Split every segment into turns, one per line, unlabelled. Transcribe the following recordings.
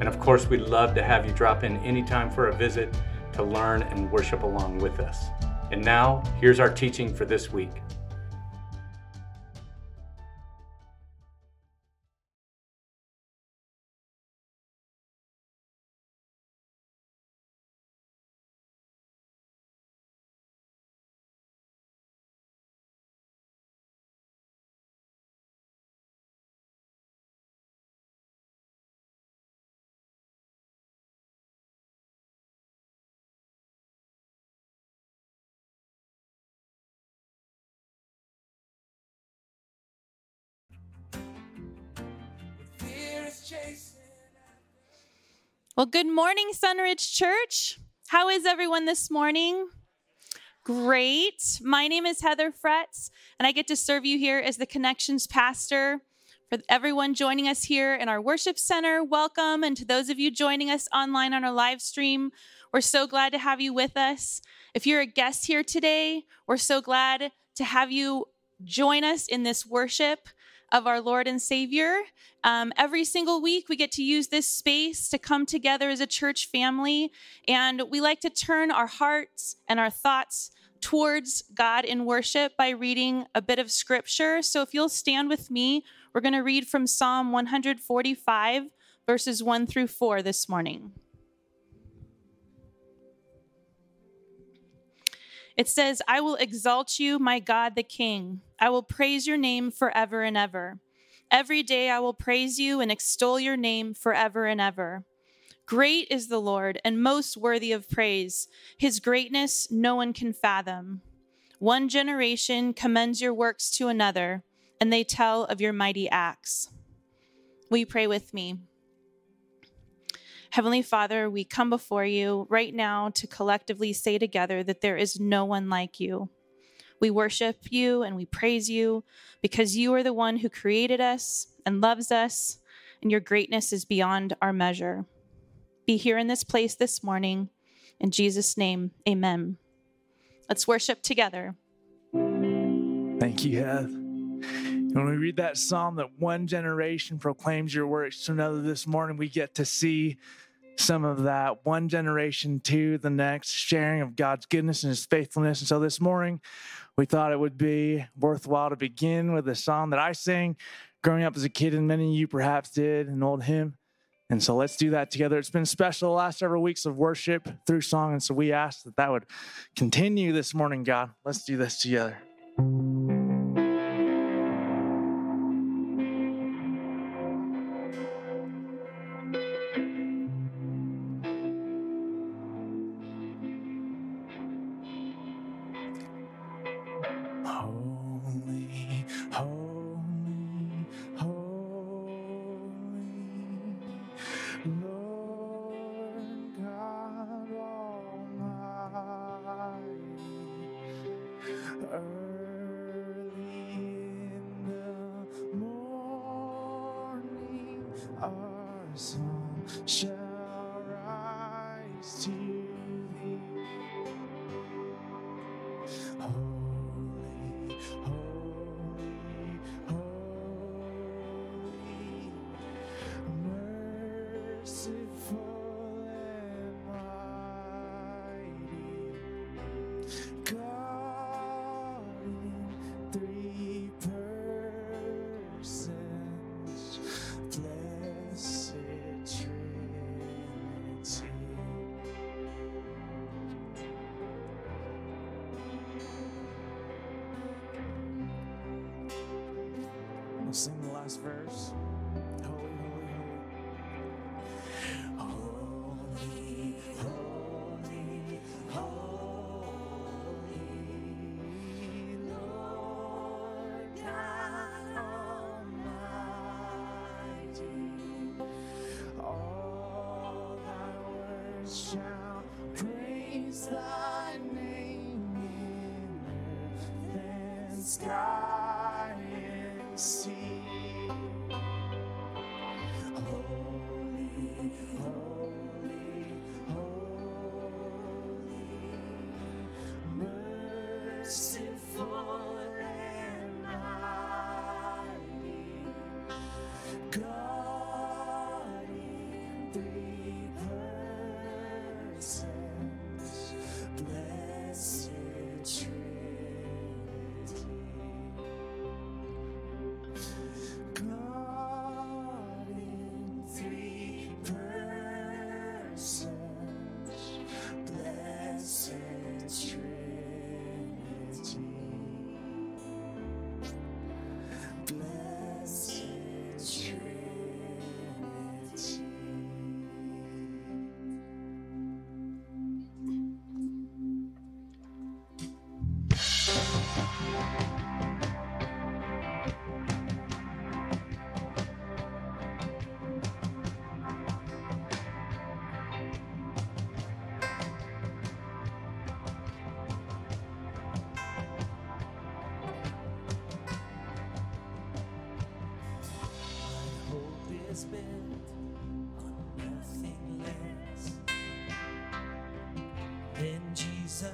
And of course, we'd love to have you drop in anytime for a visit to learn and worship along with us. And now, here's our teaching for this week.
Well, good morning, Sunridge Church. How is everyone this morning? Great. My name is Heather Fretz, and I get to serve you here as the Connections Pastor. For everyone joining us here in our worship center, welcome. And to those of you joining us online on our live stream, we're so glad to have you with us. If you're a guest here today, we're so glad to have you join us in this worship of our Lord and Savior. Um, every single week, we get to use this space to come together as a church family, and we like to turn our hearts and our thoughts towards God in worship by reading a bit of scripture. So if you'll stand with me, we're going to read from Psalm 145, verses 1 through 4 this morning. It says, I will exalt you, my God the King. I will praise your name forever and ever. Every day I will praise you and extol your name forever and ever. Great is the Lord and most worthy of praise. His greatness no one can fathom. One generation commends your works to another, and they tell of your mighty acts. Will you pray with me? Heavenly Father, we come before you right now to collectively say together that there is no one like you. We worship you and we praise you because you are the one who created us and loves us, and your greatness is beyond our measure. Be here in this place this morning. In Jesus' name, amen. Let's worship together.
Thank you, Heath. When we read that psalm that one generation proclaims your works to another this morning, we get to see some of that one generation to the next, sharing of God's goodness and his faithfulness. And so this morning, we thought it would be worthwhile to begin with a song that I sang growing up as a kid, and many of you perhaps did, an old hymn. And so let's do that together. It's been special the last several weeks of worship through song. And so we ask that that would continue this morning, God. Let's do this together.
song.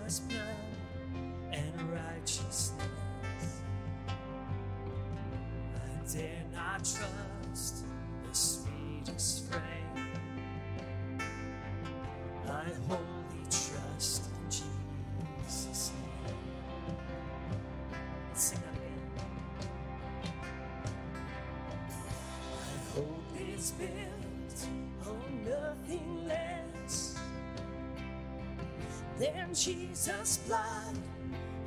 Jesus' blood and righteousness. I dare not trust the sweetest frame. I wholly trust in Jesus' name. Let's sing that again. I hope is built on nothing than Jesus' blood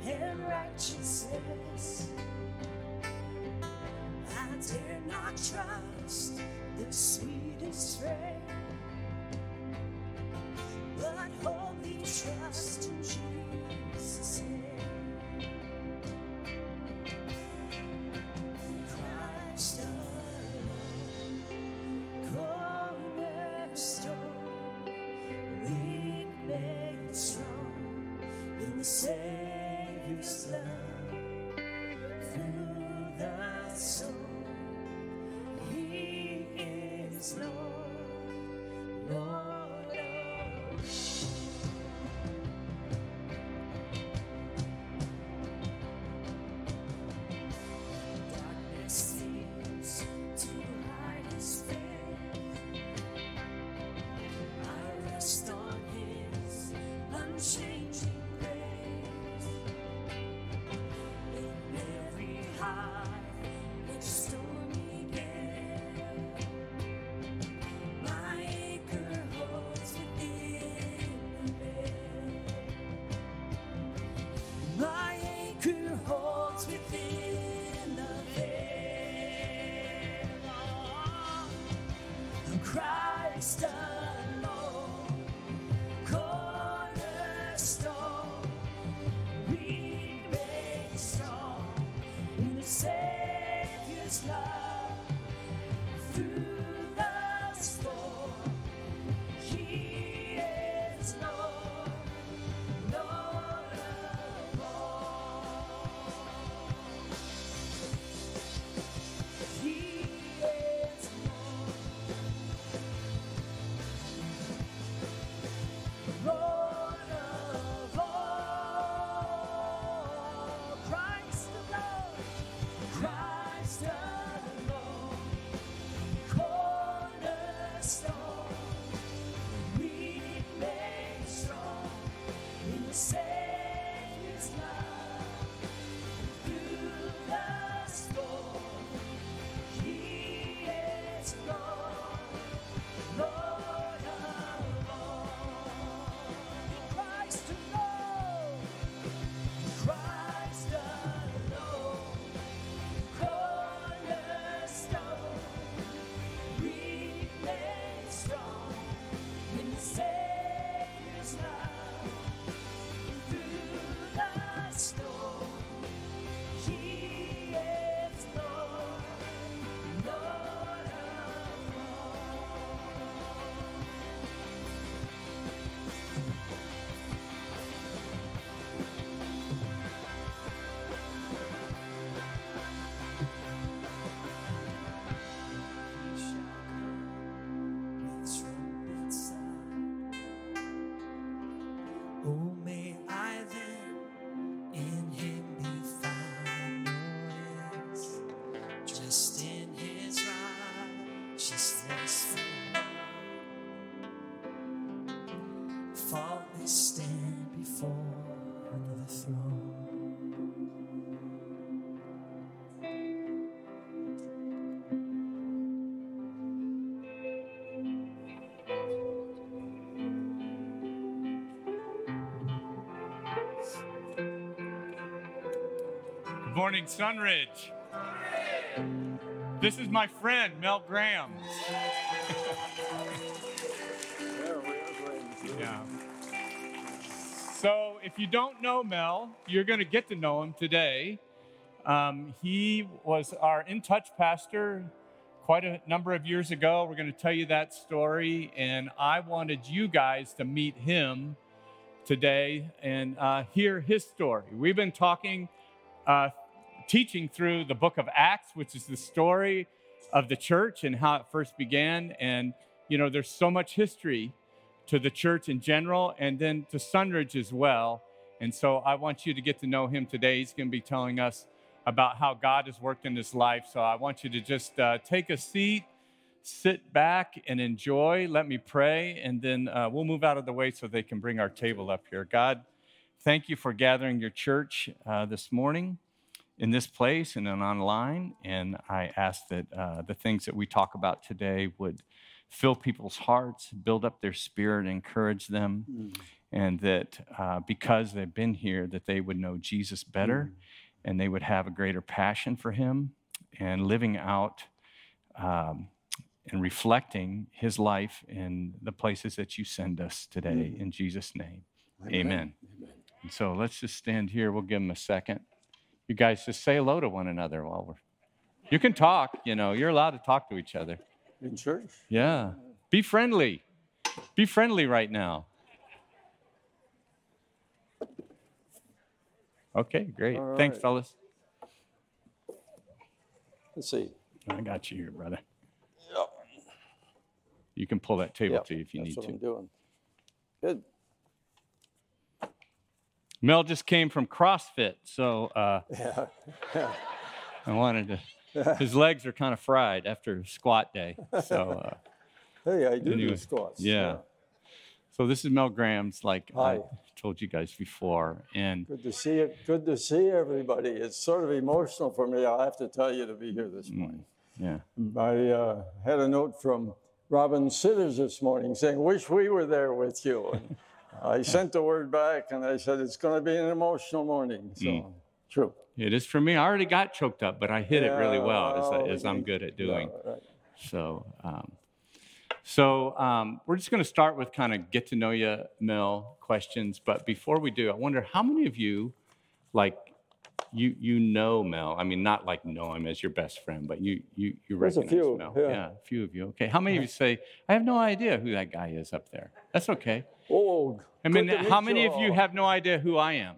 and righteousness. I dare not trust the sweetest
friend. Morning, Sunridge. This is my friend, Mel Graham. yeah. So, if you don't know Mel, you're going to get to know him today. Um, he was our In Touch pastor quite a number of years ago. We're going to tell you that story, and I wanted you guys to meet him today and uh, hear his story. We've been talking, uh, teaching through the book of Acts, which is the story of the church and how it first began. And, you know, there's so much history to the church in general and then to Sunridge as well. And so I want you to get to know him today. He's going to be telling us about how God has worked in his life. So I want you to just uh, take a seat sit back and enjoy. Let me pray, and then uh, we'll move out of the way so they can bring our table up here. God, thank you for gathering your church uh, this morning in this place and then online. And I ask that uh, the things that we talk about today would fill people's hearts, build up their spirit, encourage them. Mm. And that uh, because they've been here, that they would know Jesus better, mm. and they would have a greater passion for Him, and living out um, and reflecting his life in the places that you send us today. Mm. In Jesus' name, amen. amen. amen. And so let's just stand here. We'll give him a second. You guys just say hello to one another while we're. You can talk, you know, you're allowed to talk to each other.
In church?
Yeah. Be friendly. Be friendly right now. Okay, great. Right. Thanks, fellas.
Let's see.
I got you here, brother. You can pull that table
Yep,
to you if you
That's
need
what I'm
to.
doing. Good.
Mel just came from CrossFit, so uh,
Yeah.
I wanted to. His legs are kind of fried after squat day, so uh,
Hey, I do
Anyway,
do squats.
yeah. so this is Mel Graham's. Like I told you guys before, and
Good to see you. Good to see everybody. It's sort of emotional for me. I'll have to tell you to be here
Mm.
this morning.
yeah,
I uh, had a note from Robin Sitters this morning saying, "Wish we were there with you." I sent the word back, and I said, "It's going to be an emotional morning." So
Mm.
true.
it is for me. I already got choked up, but I hit it really well, as, as I'm good at
yeah,
doing.
right.
So, um, so um, we're just going to start with kind of get to know you, Mel questions. But before we do, I wonder how many of you, like, you you know Mel? I mean, not like know him as your best friend, but you you you
There's a
recognize
few,
Mel.
yeah.
a few of you. Okay, how many of you say I have no idea who that guy is up there? That's okay.
Oh,
I mean, how many of you have no idea who I am?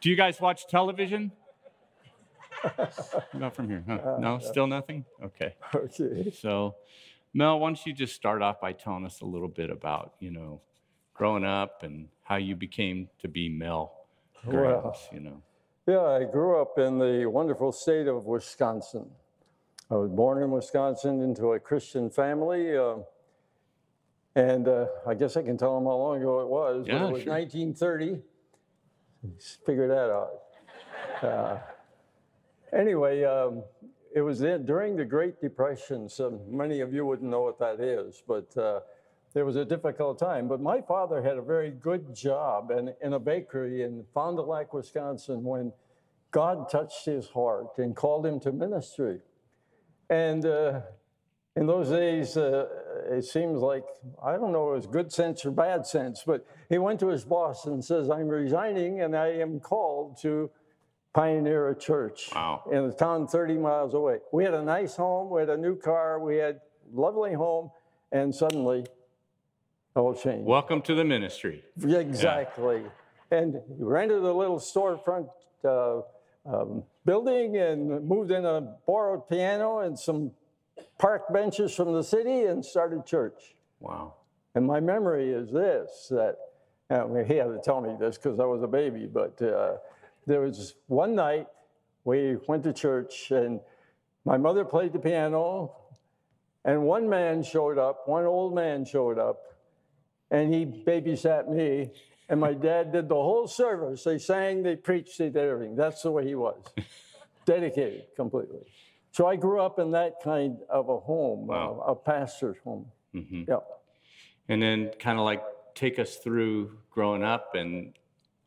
Do you guys watch television? Not from here, huh? No, still nothing. Okay.
Okay.
So, Mel, why don't you just start off by telling us a little bit about, you know, growing up and how you became to be Mel Graham,
Well,
you know?
Yeah, I grew up in the wonderful state of Wisconsin. I was born in Wisconsin into a Christian family. Uh, and uh, I guess I can tell them how long ago it was.
Yeah,
it was
sure.
1930. Figure that out. Uh, anyway, um, it was then, during the Great Depression. So many of you wouldn't know what that is, but uh, there was a difficult time. But my father had a very good job in, in a bakery in Fond du Lac, Wisconsin, when God touched his heart and called him to ministry. And uh, in those days, uh, it seems like, I don't know if it was good sense or bad sense, but he went to his boss and says, I'm resigning and I am called to pioneer a church
Wow.
in a town 30 miles away. We had a nice home, we had a new car, we had lovely home, and suddenly all changed.
Welcome to the ministry.
Yeah, Exactly. And he rented a little storefront uh, um, building and moved in a borrowed piano and some park benches from the city and started church.
Wow.
And my memory is this that, mean, he had to tell me this because I was a baby, but uh, there was one night we went to church and my mother played the piano and one man showed up, one old man showed up, and he babysat me. And my dad did the whole service. They sang, they preached, they did everything. That's the way he was, dedicated completely. So I grew up in that kind of a home,
Wow.
uh, a pastor's home.
Mhm.
Yeah.
And then kind of like take us through growing up and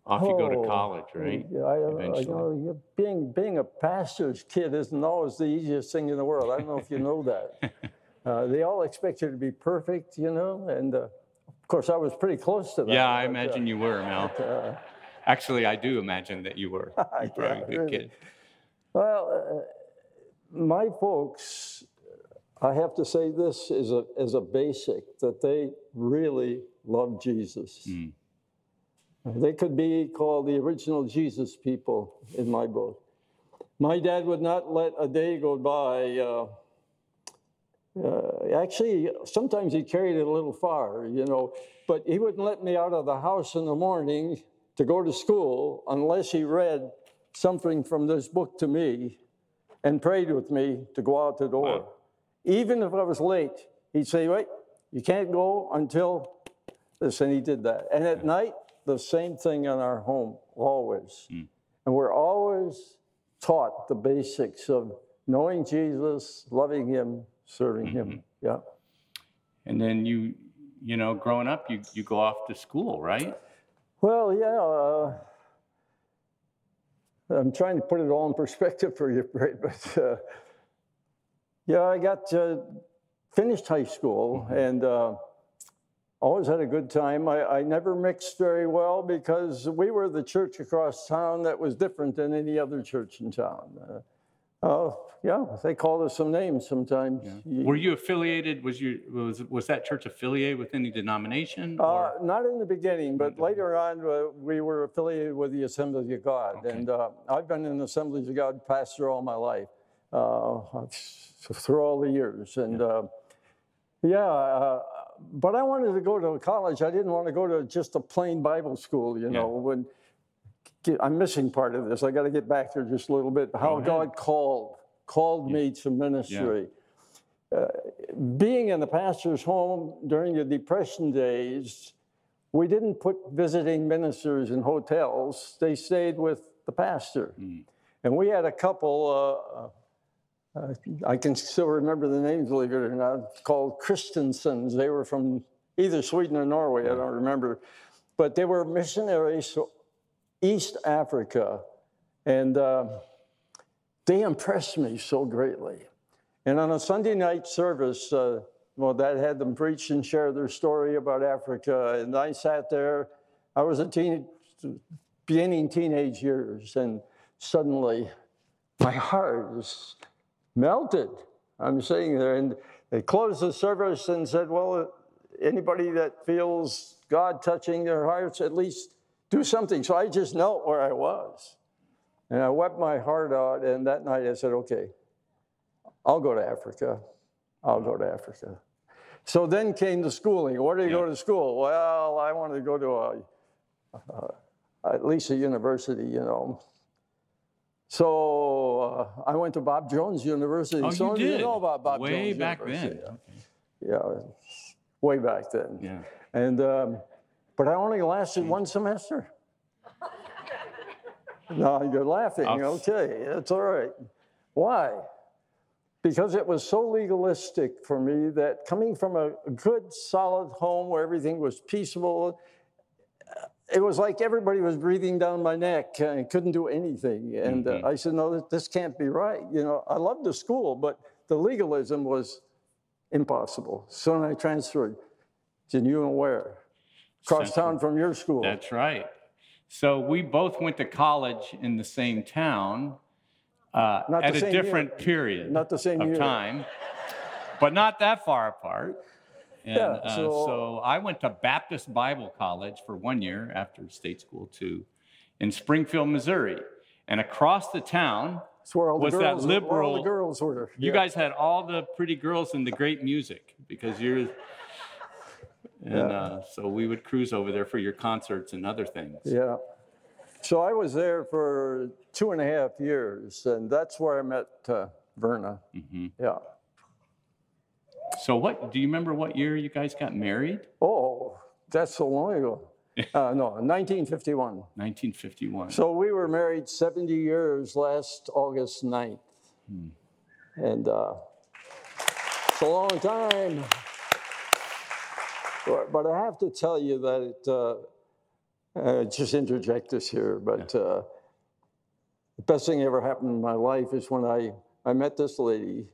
off you go to
Oh,
college, right?
Yeah, I, I,
Eventually.
you know, being being a pastor's kid isn't always the easiest thing in the world. I don't know if you know that. Uh, they all expect you to be perfect, you know, and uh, of course I was pretty close to that.
Yeah, I
but, uh,
imagine you were, Mel.
uh,
Actually, I do imagine that you were. You're probably
Yeah,
a good
really.
kid.
Well, uh, my folks, I have to say this as a, as a basic that they really love Jesus.
Mm.
They could be called the original Jesus people in my book. My dad would not let a day go by. Uh, uh, actually, sometimes he carried it a little far, you know, but he wouldn't let me out of the house in the morning to go to school unless he read something from this book to me and prayed with me to go out the door.
Wow.
Even if I was late, he'd say, Wait, you can't go until this. And he did that. And at night, the same thing in our home, always.
Mm.
And we're always taught the basics of knowing Jesus, loving him, serving him. Yeah.
And then you, you know, growing up, you, you go off to school, right?
Well, yeah. Uh, I'm trying to put it all in perspective for you, Brad, but uh, yeah, I got uh, finished high school and uh, always had a good time. I, I never mixed very well because we were the church across town that was different than any other church in town. Uh, yeah, they called us some names sometimes. You-
Were you affiliated? Was you was was that church affiliated with any denomination?
Uh, not in the beginning, but later on, uh, we were affiliated with the Assemblies of God.
Okay.
And uh, I've been in Assemblies of God pastor all my life, uh, through all the years. And uh, yeah, uh, but I wanted to go to college. I didn't want to go to just a plain Bible school, you know. When I'm missing part of this, I got to get back there just a little bit. How
ahead.
God called called me to ministry being in the pastor's home during the Depression days, we didn't put visiting ministers in hotels. They stayed with the pastor. And we had a couple, uh, uh, I can still remember the names, believe it or not, called Christensens. They were from either Sweden or Norway, I don't remember. But they were missionaries to East Africa. And uh, they impressed me so greatly. And on a Sunday night service, uh, well, that had them preach and share their story about Africa. And I sat there. I was a teen, beginning teenage years, and suddenly my heart just melted. I'm sitting there, and they closed the service and said, "Well, anybody that feels God touching their hearts, at least do something." So I just knelt where I was, and I wept my heart out. And that night, I said, "Okay." I'll go to Africa. I'll go to Africa. So then came the schooling. Where do you go to school? Well, I wanted to go to a, uh, at least a university, you know. So uh, I went to Bob Jones University.
Oh,
Some
you did.
know about Bob
Way
Jones
back
University.
then.
Yeah, way back then.
Yeah.
And um, but I only lasted one semester. no, you're laughing.
I'll-
Okay, that's all right. Why? Because it was so legalistic for me that coming from a good, solid home where everything was peaceable, it was like everybody was breathing down my neck and couldn't do anything. And uh, I said, no, this can't be right. You know, I loved the school, but the legalism was impossible. So then I transferred to New and Ware, across
Central.
town from your school.
That's right. So we both went to college in the same town uh, at a
same year.
different period
Not the same
of
year.
time, but not that far apart. And
Yeah,
uh,
so-
so I went to Baptist Bible College for one year after state school too, in Springfield, Missouri. And across the town,
where all the
was that
girls, where all
liberal-
the girls were.
you guys had all the pretty girls and the great music because you're. And uh, so we would cruise over there for your concerts and other things.
Yeah. So I was there for two and a half years, and that's where I met uh, Verna.
Mm-hmm.
Yeah.
So what do you remember what year you guys got married?
Oh, that's so long ago. Uh, no, 1951.
1951.
So we were married 70 years last August 9th. And uh, it's a long time. But, I have to tell you that it, uh, uh, just interject this here, but uh, the best thing that ever happened in my life is when I, I met this lady.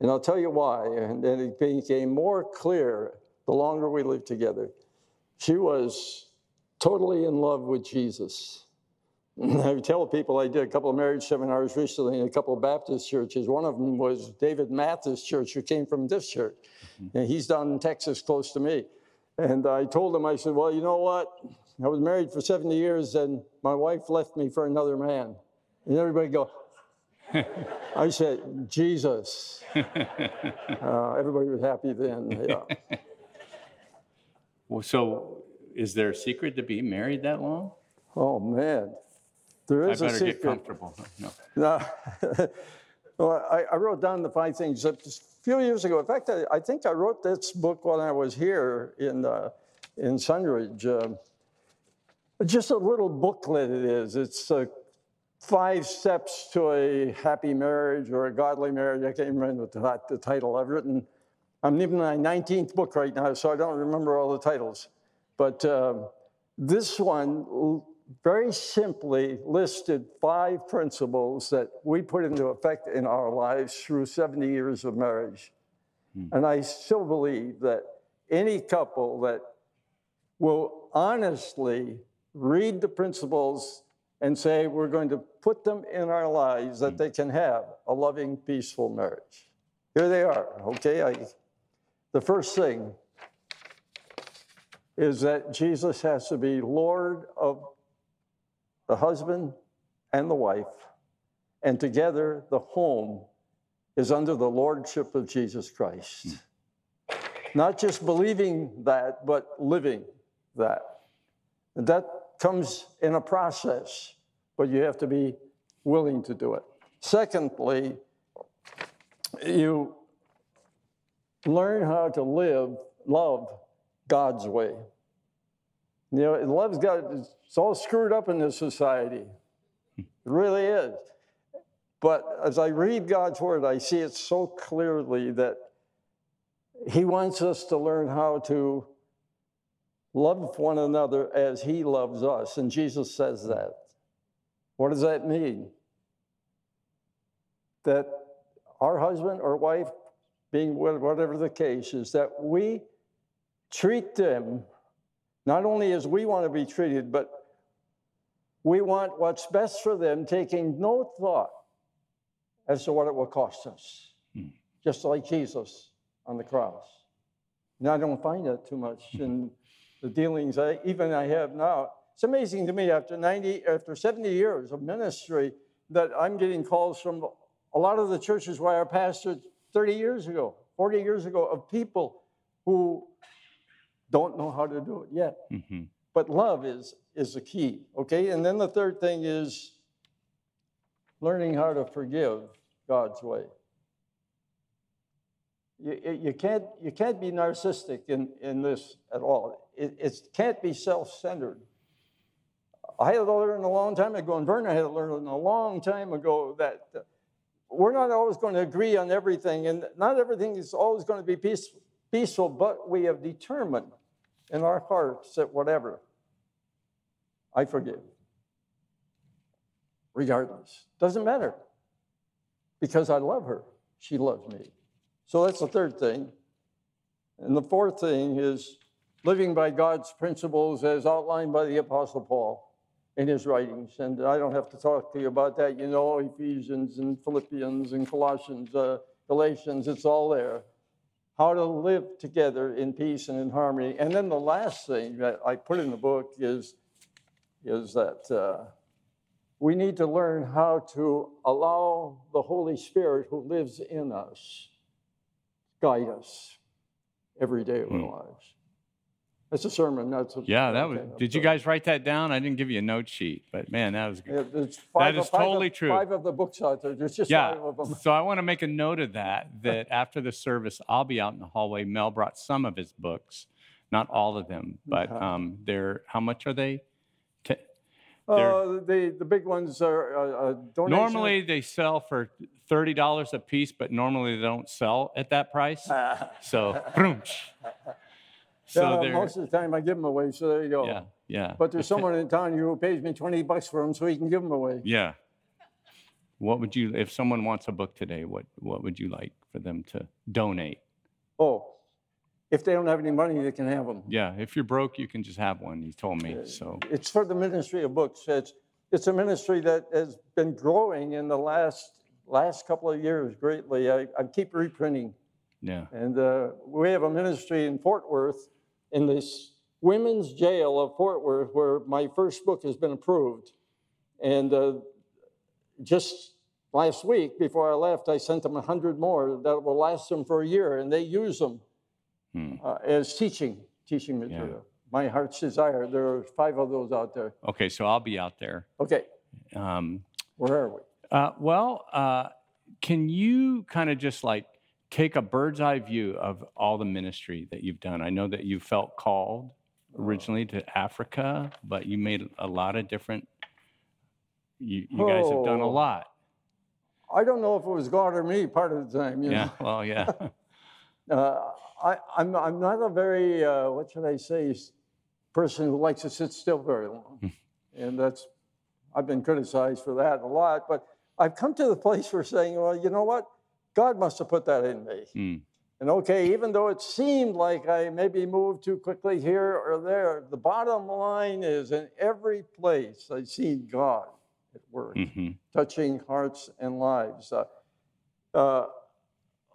And I'll tell you why. And then it became more clear the longer we lived together. She was totally in love with Jesus. I tell people I did a couple of marriage seminars recently in a couple of Baptist churches. One of them was David Mathis Church, who came from this church. And he's down in Texas close to me. And I told him, I said, Well, you know what? I was married for 70 years and my wife left me for another man. And everybody go, I said, Jesus. Uh, everybody was happy then. Yeah.
Well, so is there a secret to being married that long?
Oh, man. There is
I
is a
better get
secret.
comfortable. No.
No. well, I, I wrote down the five things few years ago. In fact, I, I think I wrote this book while I was here in, uh, in Sunridge. Um just a little booklet it is. It's uh, five steps to a happy marriage or a godly marriage. I can't remember the, the title. I've written, I'm in my 19th book right now, so I don't remember all the titles. But um this one very simply listed five principles that we put into effect in our lives through 70 years of marriage. Hmm. And I still believe that any couple that will honestly read the principles and say we're going to put them in our lives that hmm. they can have a loving, peaceful marriage. Here they are, okay? I, the first thing is that Jesus has to be Lord of the husband and the wife, and together the home is under the lordship of Jesus Christ. Hmm. Not just believing that, but living that. And that comes in a process, but you have to be willing to do it. Secondly, you learn how to live, love God's way. You know, love's got, it's all screwed up in this society. It really is. But as I read God's word, I see it so clearly that He wants us to learn how to love one another as He loves us. And Jesus says that. What does that mean? That our husband or wife, being whatever the case, is that we treat them not only as we want to be treated, but we want what's best for them, taking no thought as to what it will cost us, hmm. just like Jesus on the cross. And I don't find that too much hmm. in the dealings I, even I have now. It's amazing to me after 90, after 70 years of ministry that I'm getting calls from a lot of the churches where I pastored 30 years ago, 40 years ago, of people who don't know how to do it yet.
Mhm.
But love is is the key, okay? And then the third thing is learning how to forgive God's way. You, you- can't, you can't be narcissistic in, in this at all. It, it can't be self centered. I had to learn a long time ago, and Verna had to learn a long time ago that uh, we're not always going to agree on everything, and not everything is always going to be peace, peaceful, but we have determined in our hearts that whatever, I forgive. Regardless. Doesn't matter. Because I love her. She loves me. So that's the third thing. And the fourth thing is living by God's principles as outlined by the Apostle Paul in his writings. And I don't have to talk to you about that. You know, Ephesians and Philippians and Colossians, uh, Galatians, it's all there. How to live together in peace and in harmony. And then the last thing that I put in the book is, is that uh, we need to learn how to allow the Holy Spirit who lives in us guide us every day of our lives. That's a sermon. That's a,
Yeah, that was.
okay,
Did you guys write that down? I didn't give you a note sheet, but man, that was good.
There's five,
is
five
totally
of,
true.
Five of the books out there. There's just
Yeah.
five of them.
So I want to make a note of that. That after the service, I'll be out in the hallway. Mel brought some of his books not all of them, but um, they're how much are they? T-
Uh, the, the big ones are uh, uh, donation.
normally they sell for thirty dollars a piece, but normally they don't sell at that price. So. So they're
most of the time I give them away, so there you go.
yeah, yeah.
But there's someone in town who pays me 20 bucks for them so he can give them away.
Yeah. What would you, if someone wants a book today, what, what would you like for them to donate?
Oh, if they don't have any money, they can have them.
Yeah, if you're broke, you can just have one. He told me. Uh, so,
It's for the ministry of books. It's, it's a ministry that has been growing in the last, last couple of years greatly. I, I keep reprinting.
Yeah.
And uh, we have a ministry in Fort Worth, in this women's jail of Fort Worth, where my first book has been approved. And uh, just last week, before I left, I sent them 100 more that will last them for a year, and they use them
Hmm.
uh, as teaching, teaching material. My heart's desire. There are five of those out there.
Okay, so I'll be out there.
Okay,
Um,
where are we?
uh, well, uh, can you kind of just like take a bird's eye view of all the ministry that you've done? I know that you felt called originally to Africa, but you made a lot of different. You, you guys have done a
Oh.
lot.
I don't know if it was God or me part of the time. You know?
Yeah. Well, yeah.
Uh, I, I'm, I'm not a very, uh, what should I say, person who likes to sit still very long. and that's, I've been criticized for that a lot. But I've come to the place where saying, well, you know what? God must have put that in me.
Hmm.
And okay, even though it seemed like I maybe moved too quickly here or there, the bottom line is in every place I've seen God at work
hmm
touching hearts and lives. Uh, uh,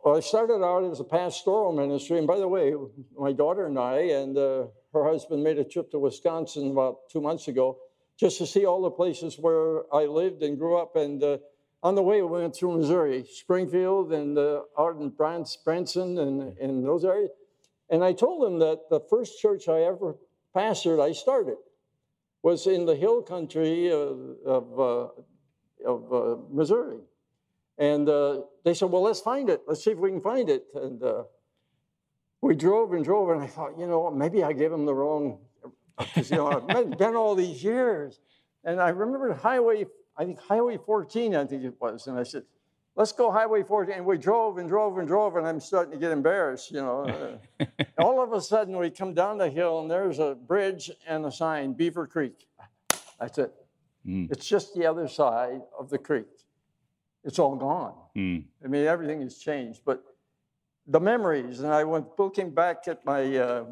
well, I started out as a pastoral ministry, and by the way, my daughter and I and uh, her husband made a trip to Wisconsin about two months ago just to see all the places where I lived and grew up. And uh, on the way, we went through Missouri, Springfield, and uh, out Branson, and in those areas. And I told them that the first church I ever pastored, I started, was in the hill country of, of, uh, of uh, Missouri. And uh, they said, well, let's find it. Let's see if we can find it. And uh, we drove and drove, and I thought, you know, maybe I gave them the wrong, because, you know, I've been all these years. And I remember Highway, I think Highway 14, I think it was. And I said, let's go Highway 14. And we drove and drove and drove, and I'm starting to get embarrassed, you know. Uh, all of a sudden, we come down the hill, and there's a bridge and a sign, Beaver Creek. That's it.
Mm.
It's just the other side of the creek. It's all gone.
Mm.
I mean, everything has changed. But the memories, and I went looking back at my uh,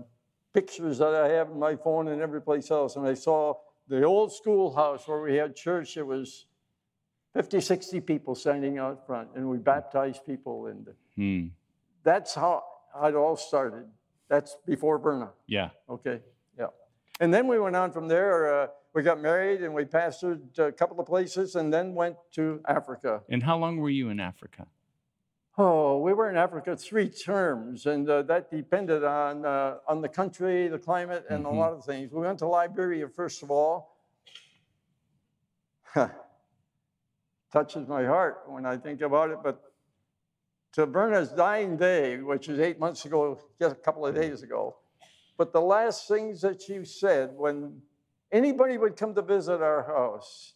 pictures that I have in my phone and every place else, and I saw the old schoolhouse where we had church. It was 50, 60 people standing out front, and we baptized people. And
Mm.
that's how it all started. That's before Verna.
Yeah.
Okay, yeah. And then we went on from there. Uh, we got married and we pastored a couple of places and then went to Africa.
And how long were you in Africa?
Oh, we were in Africa three terms, and uh, that depended on, uh, on the country, the climate, and
Mhm.
a lot of things. We went to Liberia, first of all. Touches my heart when I think about it, but to Verna's dying day, which is eight months ago, just a couple of days ago, but the last things that she said when anybody would come to visit our house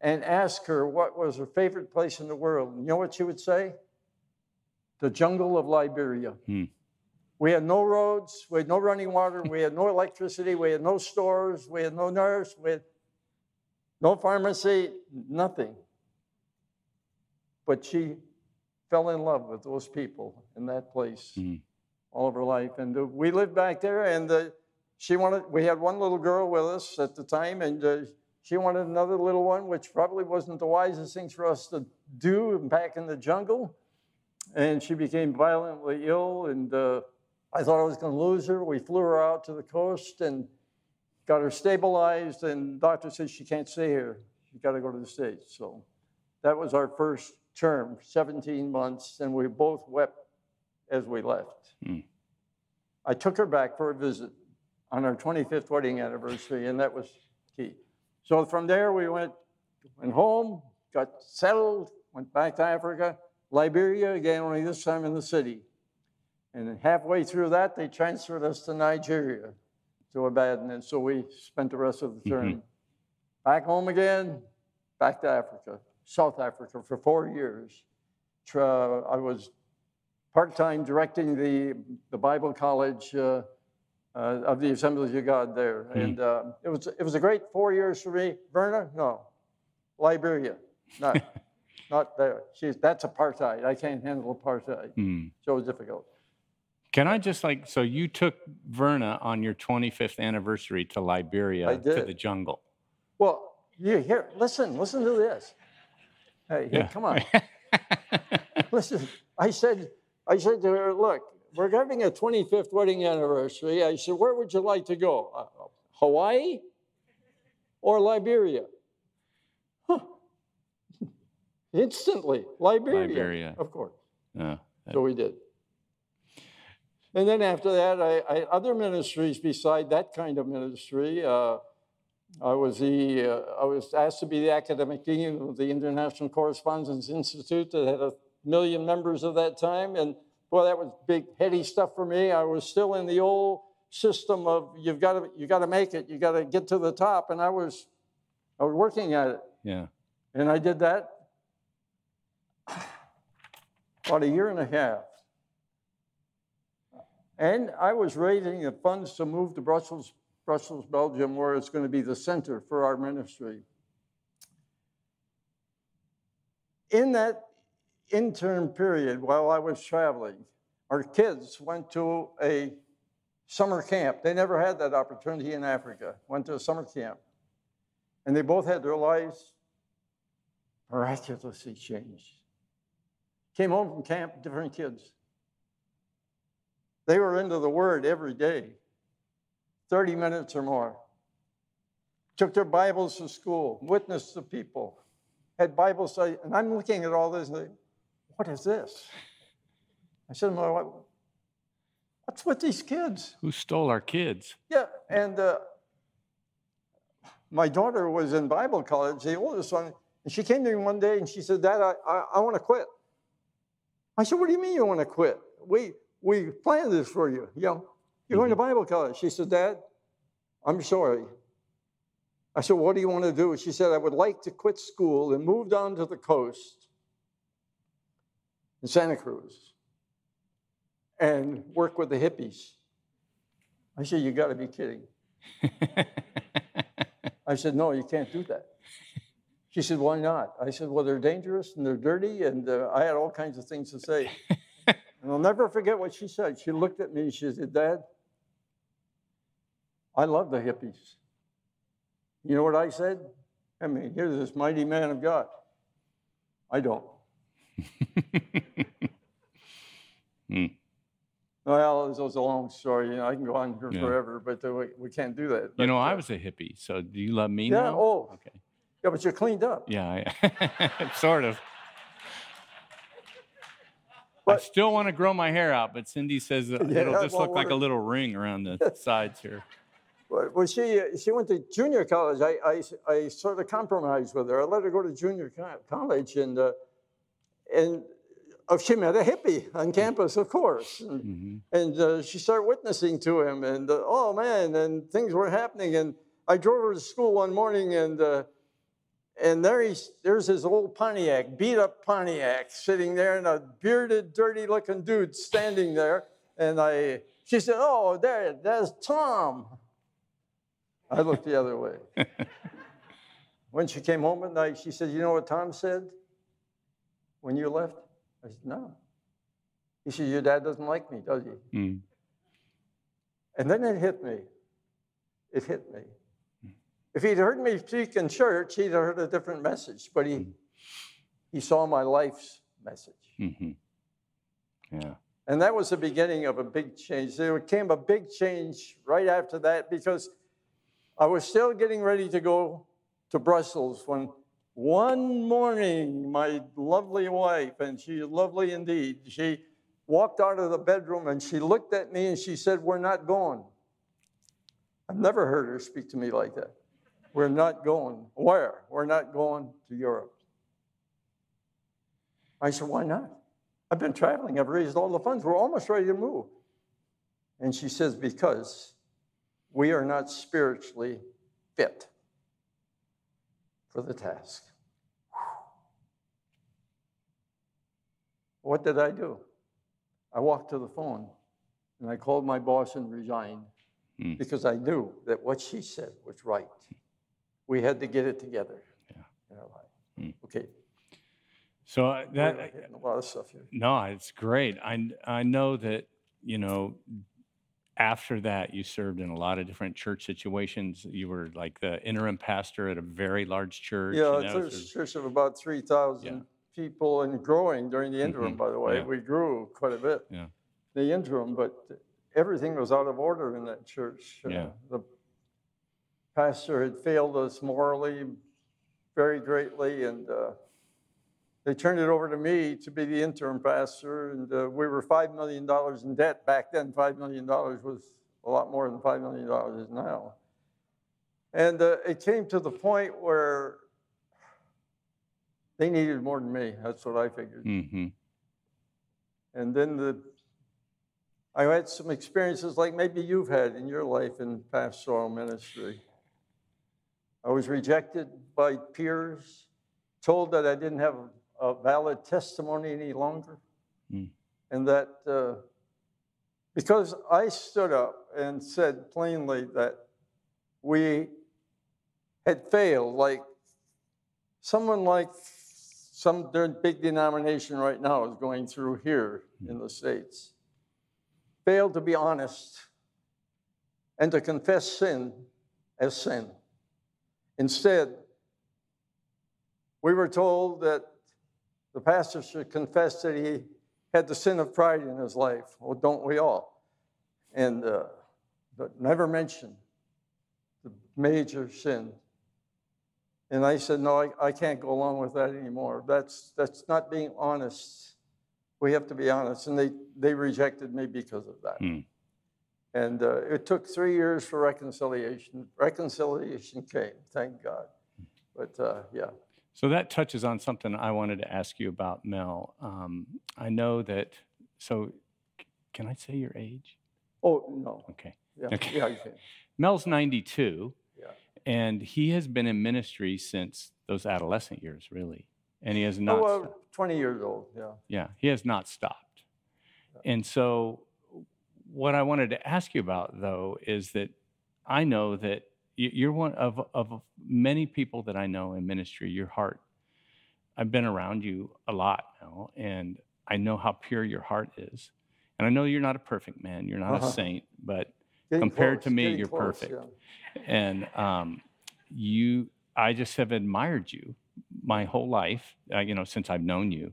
and ask her what was her favorite place in the world, you know what she would say? The jungle of Liberia.
Hmm.
We had no roads, we had no running water, we had no electricity, we had no stores, we had no nurse, we had no pharmacy, nothing. But she fell in love with those people in that place
Mhm.
all of her life. And uh, we lived back there, and uh, she wanted, we had one little girl with us at the time, and uh, she wanted another little one, which probably wasn't the wisest thing for us to do back in the jungle. And she became violently ill, and uh, I thought I was going to lose her. We flew her out to the coast and got her stabilized, and doctor said she can't stay here. She's got to go to the States. So that was our first term, 17 months, and we both wept as we left.
Hmm.
I took her back for a visit on our 25th wedding anniversary, and that was key. So from there, we went, went home, got settled, went back to Africa, Liberia again, only this time in the city. And halfway through that, they transferred us to Nigeria, to Ibadan. And so we spent the rest of the term back home again, back to Africa, South Africa for four years. I was part time directing the, the Bible College uh, uh, of the Assemblies of God there. And uh, it, was, it was a great four years for me. Verna? No. Liberia? Not, not there. She's, that's apartheid. I can't handle apartheid.
Hmm.
So difficult.
Can I just like, so you took Verna on your 25th anniversary to Liberia to the jungle.
Well, you hear, listen, listen to this. Hey, hey, come on. listen, I said, I said to her, look, we're having a 25th wedding anniversary. I said, where would you like to go? Uh, Hawaii or Liberia? Instantly, Liberia.
Liberia.
Of course.
Yeah.
So we did. And then after that, I, I other ministries beside that kind of ministry. Uh, I was the uh, I was asked to be the academic dean of the International Correspondence Institute that had a million members at that time, and boy, that was big heady stuff for me. I was still in the old system of you've got to you got to make it, you got to get to the top, and I was I was working at it.
Yeah.
And I did that about a year and a half. And I was raising the funds to move to Brussels, Brussels, Belgium, where it's going to be the center for our ministry. In that interim period, while I was traveling, our kids went to a summer camp. They never had that opportunity in Africa, went to a summer camp. And they both had their lives miraculously changed. Came home from camp, different kids. They were into the Word every day, 30 minutes or more. Took their Bibles to school, witnessed the people, had Bible study. And I'm looking at all this and think, what is this? I said, to my wife, what's with these kids?
Who stole our kids?
Yeah, and uh, my daughter was in Bible college, the oldest one, and she came to me one day and she said, Dad, I, I, I want to quit. I said, What do you mean you want to quit? We, we planned this for you. You know, you're going to Bible college. She said, Dad, I'm sorry. I said, What do you want to do? She said, I would like to quit school and move down to the coast in Santa Cruz and work with the hippies. I said, You got to be kidding. I said, No, you can't do that. She said, Why not? I said, Well, they're dangerous and they're dirty. And uh, I had all kinds of things to say. and I'll never forget what she said. She looked at me and she said, Dad, I love the hippies. You know what I said? I mean, here's this mighty man of God. I don't.
Hmm.
Well, this was a long story. You know, I can go on here
Yeah.
forever, but uh, we, we can't do that.
You know, I
uh,
was a hippie, so do you love me
Yeah,
now?
oh.
Okay.
Yeah, but you're cleaned up.
Yeah, I, sort of. I still want to grow my hair out, but Cindy says
Yeah,
it'll just
well,
look like a little ring around the sides here.
Well, well, she, she went to junior college. I, I, I sort of compromised with her. I let her go to junior college, and, uh, and uh, she met a hippie on campus, of course. And,
Mhm.
and uh, she started witnessing to him, and uh, oh man, and things were happening. And I drove her to school one morning, and uh, and there he's, there's his old Pontiac, beat up Pontiac, sitting there, and a bearded, dirty-looking dude standing there. And I, she said, "Oh, there, there's Tom." I looked the other way. when she came home at night, she said, "You know what Tom said when you left?" I said, "No." He said, "Your dad doesn't like me, does he?"
Mm.
And then it hit me. It hit me. If he'd heard me speak in church, he'd have heard a different message, but he, he saw my life's message.
hmm Yeah.
And that was the beginning of a big change. There came a big change right after that because I was still getting ready to go to Brussels when one morning my lovely wife, and she's lovely indeed, she walked out of the bedroom and she looked at me and she said, We're not going. I've never heard her speak to me like that. We're not going. Where? We're not going to Europe. I said, Why not? I've been traveling, I've raised all the funds, we're almost ready to move. And she says, Because we are not spiritually fit for the task. What did I do? I walked to the phone and I called my boss and resigned
Hmm.
because I knew that what she said was right. We had to get it together
Yeah.
in our life.
Hmm.
Okay,
So uh, that
a lot of stuff here.
no, it's great. I I know that you know. After that, you served in a lot of different church situations. You were like the interim pastor at a very large church.
Yeah, a
was-
church of about 3,000 people and growing during the interim,
Mhm,
by the way.
yeah.
We grew quite a bit.
Yeah.
The interim, but everything was out of order in that church. Uh,
Yeah.
The pastor had failed us morally very greatly, and uh, they turned it over to me to be the interim pastor. And uh, we were $5 million in debt. Back then, $5 million was a lot more than $5 million is now. And uh, it came to the point where they needed more than me. That's what I figured.
Mhm.
And then the, I had some experiences like maybe you've had in your life in pastoral ministry. I was rejected by peers, told that I didn't have a valid testimony any longer,
Mm.
and that uh, because I stood up and said plainly that we had failed, like someone like some big denomination right now is going through here in the States, failed to be honest and to confess sin as sin. Instead, we were told that the pastor should confess that he had the sin of pride in his life. Well, don't we all? And uh, but never mention the major sin and I said, no, I, I can't go along with that anymore. That's, that's not being honest. We have to be honest. And they, they rejected me because of that.
Hmm.
And uh, it took three years for reconciliation. Reconciliation came, thank God. But uh, yeah.
So that touches on something I wanted to ask you about, Mel. Um, I know that. So, can I say your age?
Oh, no.
Okay.
Yeah,
Okay.
yeah you can.
Mel's 92.
Yeah.
And he has been in ministry since those adolescent years, really. And he has not.
Oh, uh, 20 years old, yeah.
yeah, he has not stopped. And so, what I wanted to ask you about, though, is that I know that you're one of, of many people that I know in ministry, your heart. I've been around you a lot now, and I know how pure your heart is. And I know you're not a perfect man, you're not
Uh-huh.
a saint, but
Getting
Compared
close,
to me, you're
close,
perfect.
yeah.
and um, you i just have admired you my whole life uh, you know since i've known you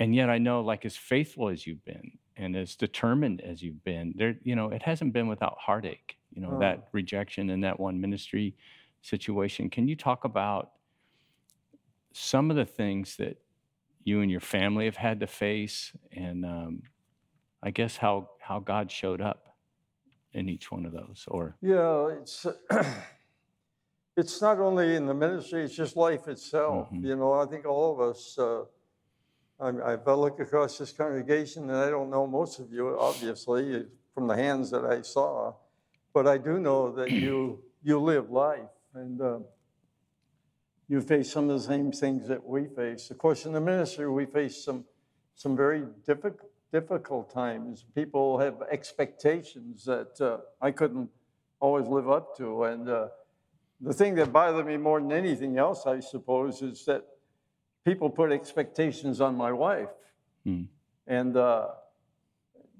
and yet i know like as faithful as you've been and as determined as you've been there you know it hasn't been without heartache you know
Oh.
that rejection and that one ministry situation can you talk about some of the things that you and your family have had to face and um, i guess how how god showed up in each one of those or
Yeah, it's it's not only in the ministry; it's just life itself.
Mhm.
You know, I think all of us. Uh, I, I look across this congregation, and I don't know most of you, obviously, from the hands that I saw, but I do know that you you live life, and uh, you face some of the same things that we face. Of course, in the ministry, we face some some very difficult difficult times. People have expectations that uh, I couldn't always live up to, and uh, the thing that bothered me more than anything else, I suppose, is that people put expectations on my wife,
Hmm.
and uh,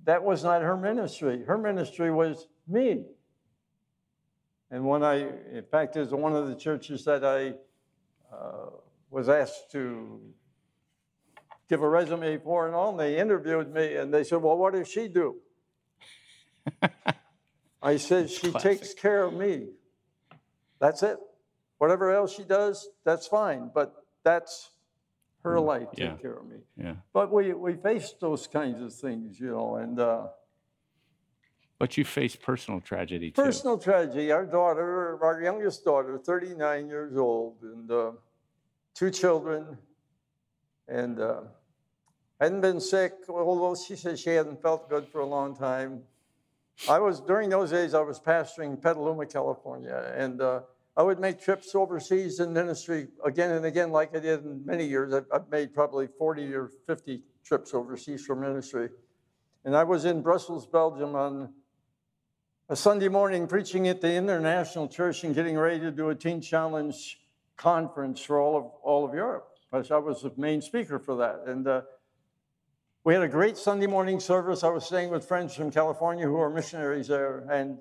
that was not her ministry. Her ministry was me. And when I, in fact, is one of the churches that I uh, was asked to give a resume for and all, and they interviewed me, and they said, "Well, what does she do?" I said, "She
Classic.
takes care of me. That's it. Whatever else she does, that's fine, but that's her life. Take
yeah.
care of me."
yeah
But we we faced those kinds of things, you know, and. Uh,
But you faced personal tragedy too.
Personal tragedy. Our daughter, our youngest daughter, 39 years old, and uh, two children. And uh, Hadn't been sick, although she said she hadn't felt good for a long time. I was, during those days, I was pastoring Petaluma, California, and uh, I would make trips overseas in ministry again and again, like I did in many years. I've, made probably 40 or 50 trips overseas for ministry. And I was in Brussels, Belgium on a Sunday morning preaching at the International Church and getting ready to do a Teen Challenge conference for all of, all of Europe. Because I was the main speaker for that. And uh, we had a great Sunday morning service. I was staying with friends from California who are missionaries there. And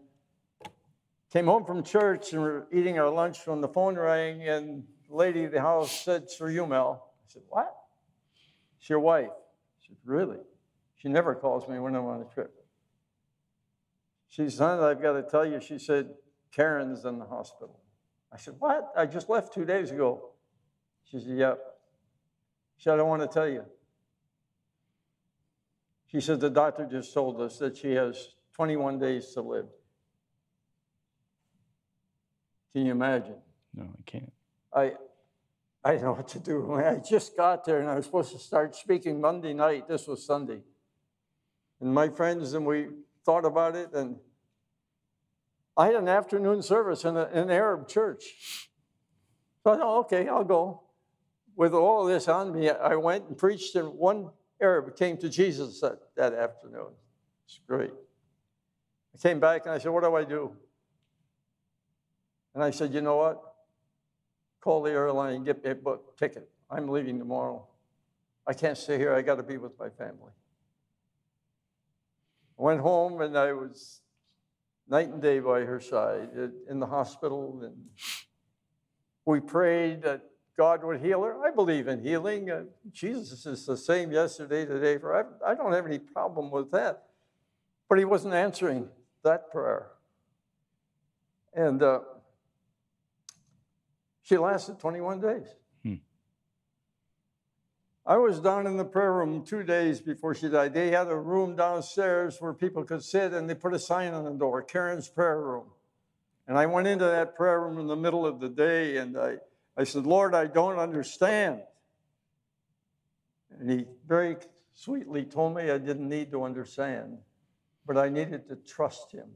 came home from church and we're eating our lunch when the phone rang and the lady of the house said, It's for you, Mel. I said, What? It's your wife. She said, Really? She never calls me when I'm on a trip. She said, I've got to tell you, she said, Karen's in the hospital. I said, What? I just left two days ago. She said, Yep. She said, I don't want to tell you. She said, The doctor just told us that she has 21 days to live. Can you imagine?
No, I can't.
I, I didn't know what to do. I just got there and I was supposed to start speaking Monday night. This was Sunday. And my friends and we thought about it, and I had an afternoon service in, a, in an Arab church. So I thought, okay, I'll go. With all this on me, I went and preached, and one Arab came to Jesus that, that afternoon. It's great. I came back and I said, What do I do? And I said, You know what? Call the airline and get me a book ticket. I'm leaving tomorrow. I can't stay here. I got to be with my family. I went home and I was night and day by her side in the hospital. And we prayed that God would heal her. I believe in healing. Uh, Jesus is the same yesterday, today, forever. I don't have any problem with that. But he wasn't answering that prayer. And uh, she lasted 21 days. Hmm. I was down in the prayer room two days before she died. They had a room downstairs where people could sit, and they put a sign on the door Karen's prayer room. And I went into that prayer room in the middle of the day, and I I said, Lord, I don't understand. And he very sweetly told me I didn't need to understand, but I needed to trust him.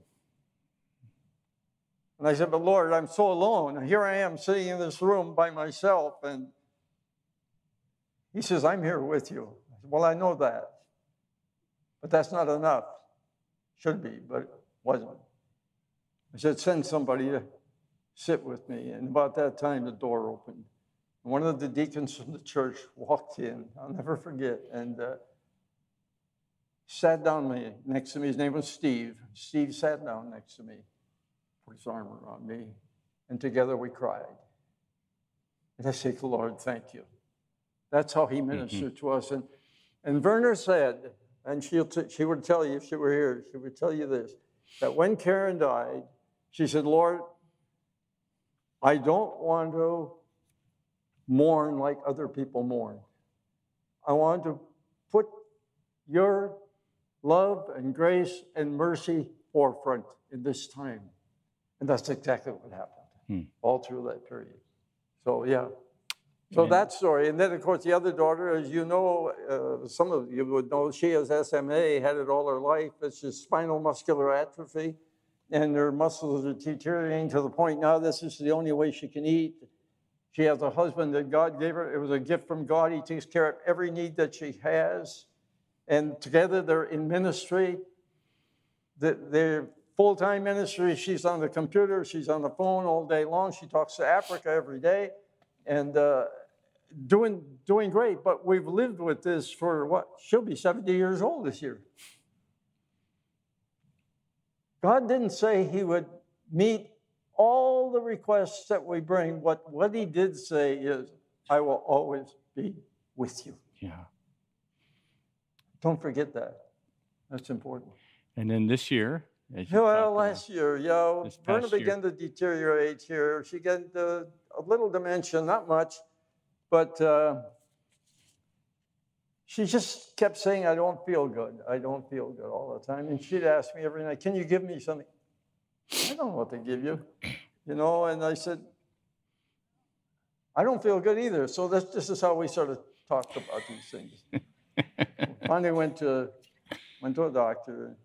And I said, But Lord, I'm so alone. Here I am sitting in this room by myself. And he says, I'm here with you. I said, well, I know that. But that's not enough. Should be, but wasn't. I said, Send somebody to sit with me. And about that time, the door opened. One of the deacons from the church walked in. I'll never forget. And uh, sat down next to me. His name was Steve. Steve sat down next to me, put his arm around me, and together we cried. And I said, Lord, thank you. That's how he mm-hmm. ministered mm-hmm. to us. And, and Verna said, and she'll t- she would tell you if she were here, she would tell you this, that when Karen died, she said, Lord, I don't want to mourn like other people mourn. I want to put your love and grace and mercy forefront in this time. And that's exactly what happened hmm. all through that period. So, yeah. So that story. And then, of course, the other daughter, as you know, uh, some of you would know, she has SMA, had it all her life. It's just spinal muscular atrophy and her muscles are deteriorating to the point now this is the only way she can eat. She has a husband that God gave her. It was a gift from God. He takes care of every need that she has. And together they're in ministry. They're full time ministry. She's on the computer, she's on the phone all day long. She talks to Africa every day and uh, doing, doing great. But we've lived with this for what? She'll be 70 years old this year. God didn't say he would meet all the requests that we bring. What, what he did say is, I will always be with you.
Yeah.
Don't forget that. That's important.
And then this year,
well, last year, yeah, Verna began to deteriorate here. She got uh, a little dementia, not much, but uh, she just kept saying, I don't feel good. I don't feel good all the time. And she'd ask me every night, Can you give me something? I don't know what to give you. You know, and I said, I don't feel good either. So this, this is how we sort of talked about these things. Finally went to went to a doctor.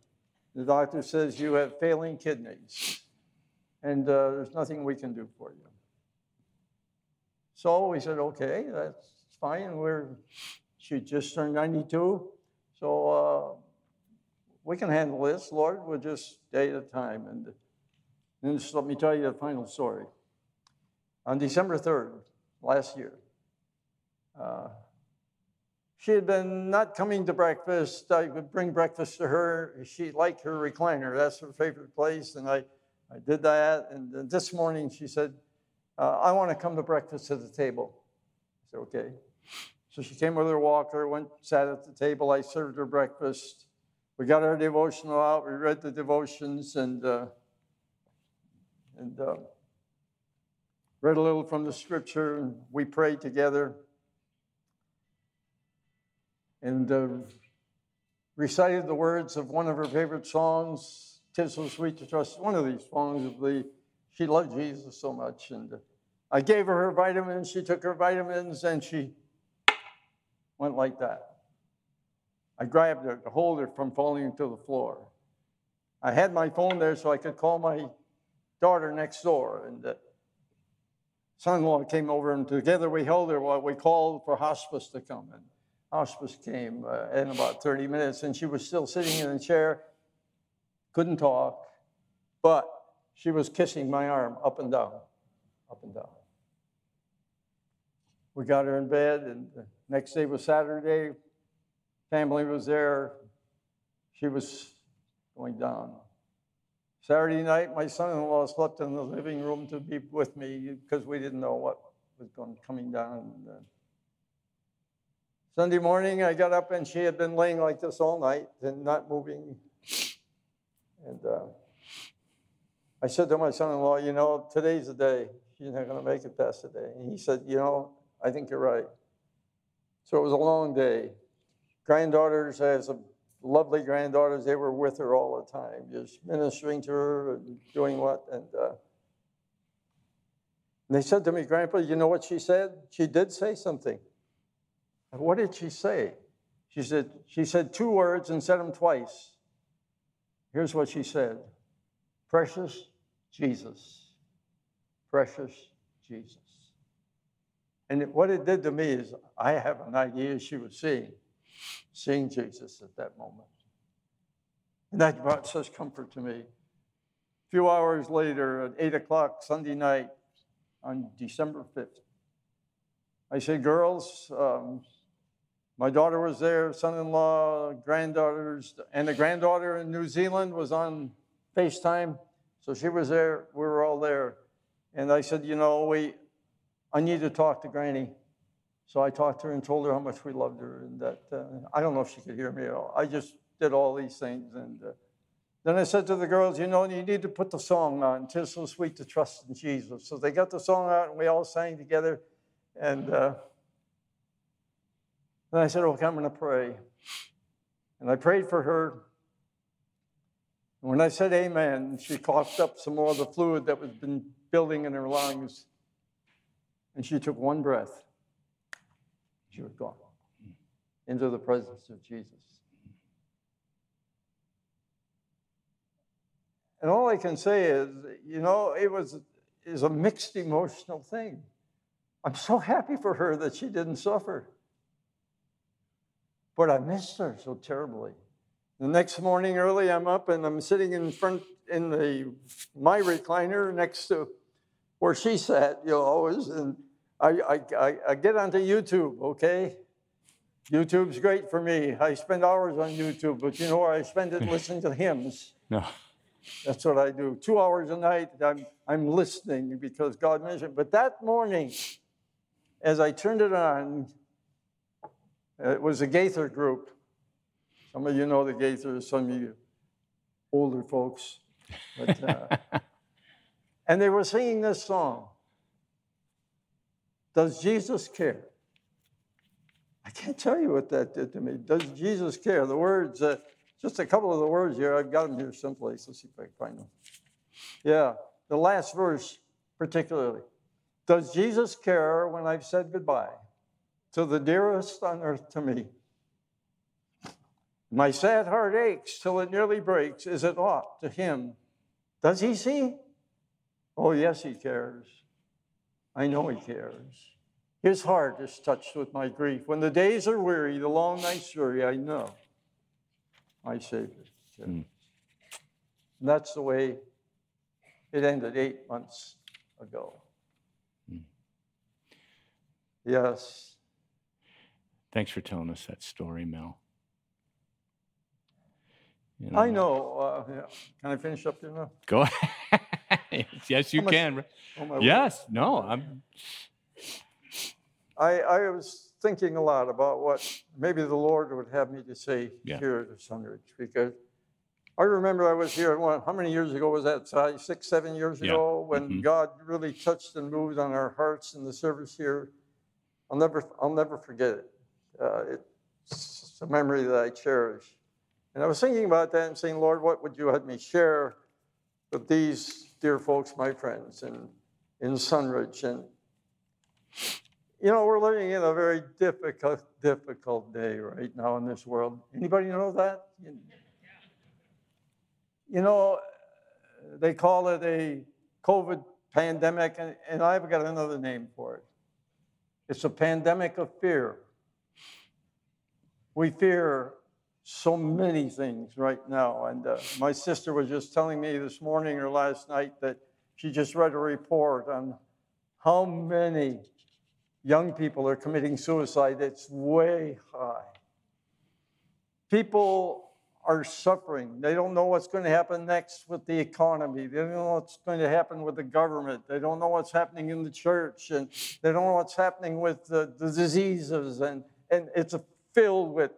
The doctor says you have failing kidneys, and uh, there's nothing we can do for you. So we said, okay, that's fine. We're she just turned 92, so uh, we can handle this. Lord, we'll just day at a time. And then just let me tell you the final story. On December 3rd, last year, uh, she had been not coming to breakfast. I would bring breakfast to her. She liked her recliner. That's her favorite place. And I, I did that. And this morning she said, uh, I want to come to breakfast at the table. I said, okay. So she came with her walker, went, sat at the table. I served her breakfast. We got our devotional out. We read the devotions and uh, and uh, read a little from the scripture. And we prayed together and uh, recited the words of one of her favorite songs. "Tis so sweet to trust." One of these songs of the. She loved Jesus so much, and uh, I gave her her vitamins. She took her vitamins, and she went like that. I grabbed her to hold her from falling to the floor. I had my phone there so I could call my daughter next door, and the son-in-law came over, and together we held her while we called for hospice to come. And hospice came uh, in about 30 minutes, and she was still sitting in a chair, couldn't talk, but she was kissing my arm up and down, up and down. We got her in bed, and the next day was Saturday. Family was there. She was going down. Saturday night, my son-in-law slept in the living room to be with me because we didn't know what was going coming down. Sunday morning, I got up and she had been laying like this all night and not moving. And uh, I said to my son-in-law, "You know, today's the day. She's not going to make it past the day." And he said, "You know, I think you're right." So it was a long day. Granddaughters, as a lovely granddaughters, they were with her all the time, just ministering to her and doing what. And, uh, and they said to me, Grandpa, you know what she said? She did say something. What did she say? She said, she said two words and said them twice. Here's what she said Precious Jesus. Precious Jesus. And what it did to me is, I have an idea she was seeing, seeing Jesus at that moment. And that brought such comfort to me. A few hours later, at 8 o'clock Sunday night on December 5th, I said, Girls, um, my daughter was there, son in law, granddaughters, and the granddaughter in New Zealand was on FaceTime. So she was there, we were all there. And I said, You know, we, I need to talk to Granny. So I talked to her and told her how much we loved her and that uh, I don't know if she could hear me at all. I just did all these things. And uh, then I said to the girls, you know, you need to put the song on. Tis so sweet to trust in Jesus. So they got the song out and we all sang together. And uh, then I said, okay, I'm going to pray. And I prayed for her. And when I said amen, she coughed up some more of the fluid that was been building in her lungs. And she took one breath. She was gone into the presence of Jesus. And all I can say is, you know, it was is a mixed emotional thing. I'm so happy for her that she didn't suffer. But I missed her so terribly. The next morning early, I'm up and I'm sitting in front in the my recliner next to where she sat, you know, always, and I, I, I get onto YouTube, okay? YouTube's great for me. I spend hours on YouTube, but you know where I spend it listening to hymns.
No.
That's what I do. Two hours a night, I'm, I'm listening because God mentioned. But that morning, as I turned it on, it was a Gaither group. Some of you know the Gaithers, some of you older folks. But, uh, and they were singing this song. Does Jesus care? I can't tell you what that did to me. Does Jesus care? The words, uh, just a couple of the words here. I've got them here someplace. Let's see if I can find them. Yeah, the last verse particularly. Does Jesus care when I've said goodbye to the dearest on earth to me? My sad heart aches till it nearly breaks. Is it aught to him? Does he see? Oh, yes, he cares. I know he cares. His heart is touched with my grief. When the days are weary, the long nights weary, I know my Savior cares. Hmm. And that's the way it ended eight months ago. Hmm. Yes.
Thanks for telling us that story, Mel. You
I know. Uh, yeah. Can I finish up there now?
Go ahead. yes, you
much-
can.
Oh, my word.
Yes. No. I'm.
I, I was thinking a lot about what maybe the Lord would have me to say
Yeah.
here at Sunridge because I remember I was here, how many years ago was that? Si- Six, seven years
Yeah.
ago when
Mhm.
God really touched and moved on our hearts in the service here. I'll never, I'll never forget it. Uh, it's a memory that I cherish. And I was thinking about that and saying, Lord, what would you have me share with these dear folks, my friends, in, in Sunridge? And you know, we're living in a very difficult, difficult day right now in this world. Anybody know that? You- You know, they call it a COVID pandemic, and, and I've got another name for it. It's a pandemic of fear. We fear so many things right now. And uh, my sister was just telling me this morning or last night that she just read a report on how many young people are committing suicide. It's way high. People are suffering. They don't know what's going to happen next with the economy. They don't know what's going to happen with the government. They don't know what's happening in the church. And they don't know what's happening with the, the diseases. And, and it's filled with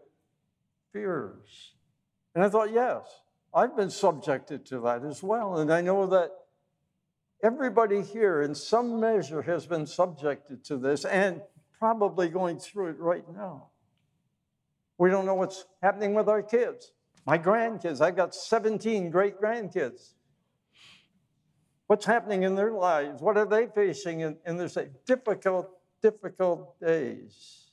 fears. And I thought, yes, I've been subjected to that as well. And I know that everybody here, in some measure, has been subjected to this and probably going through it right now. We don't know what's happening with our kids. My grandkids, I've got 17 great grandkids. What's happening in their lives? What are they facing in, in their difficult, difficult days?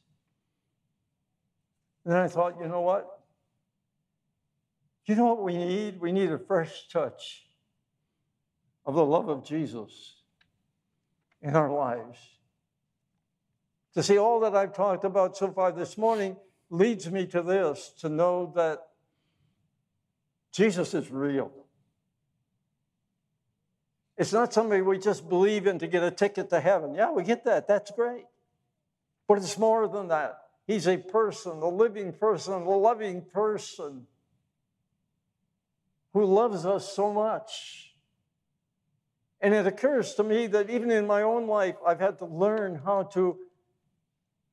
And then I thought, you know what? You know what we need? We need a fresh touch of the love of Jesus in our lives. To see all that I've talked about so far this morning leads me to this to know that Jesus is real. It's not somebody we just believe in to get a ticket to heaven. Yeah, we get that. That's great. But it's more than that. He's a person, a living person, a loving person who loves us so much. And it occurs to me that even in my own life, I've had to learn how to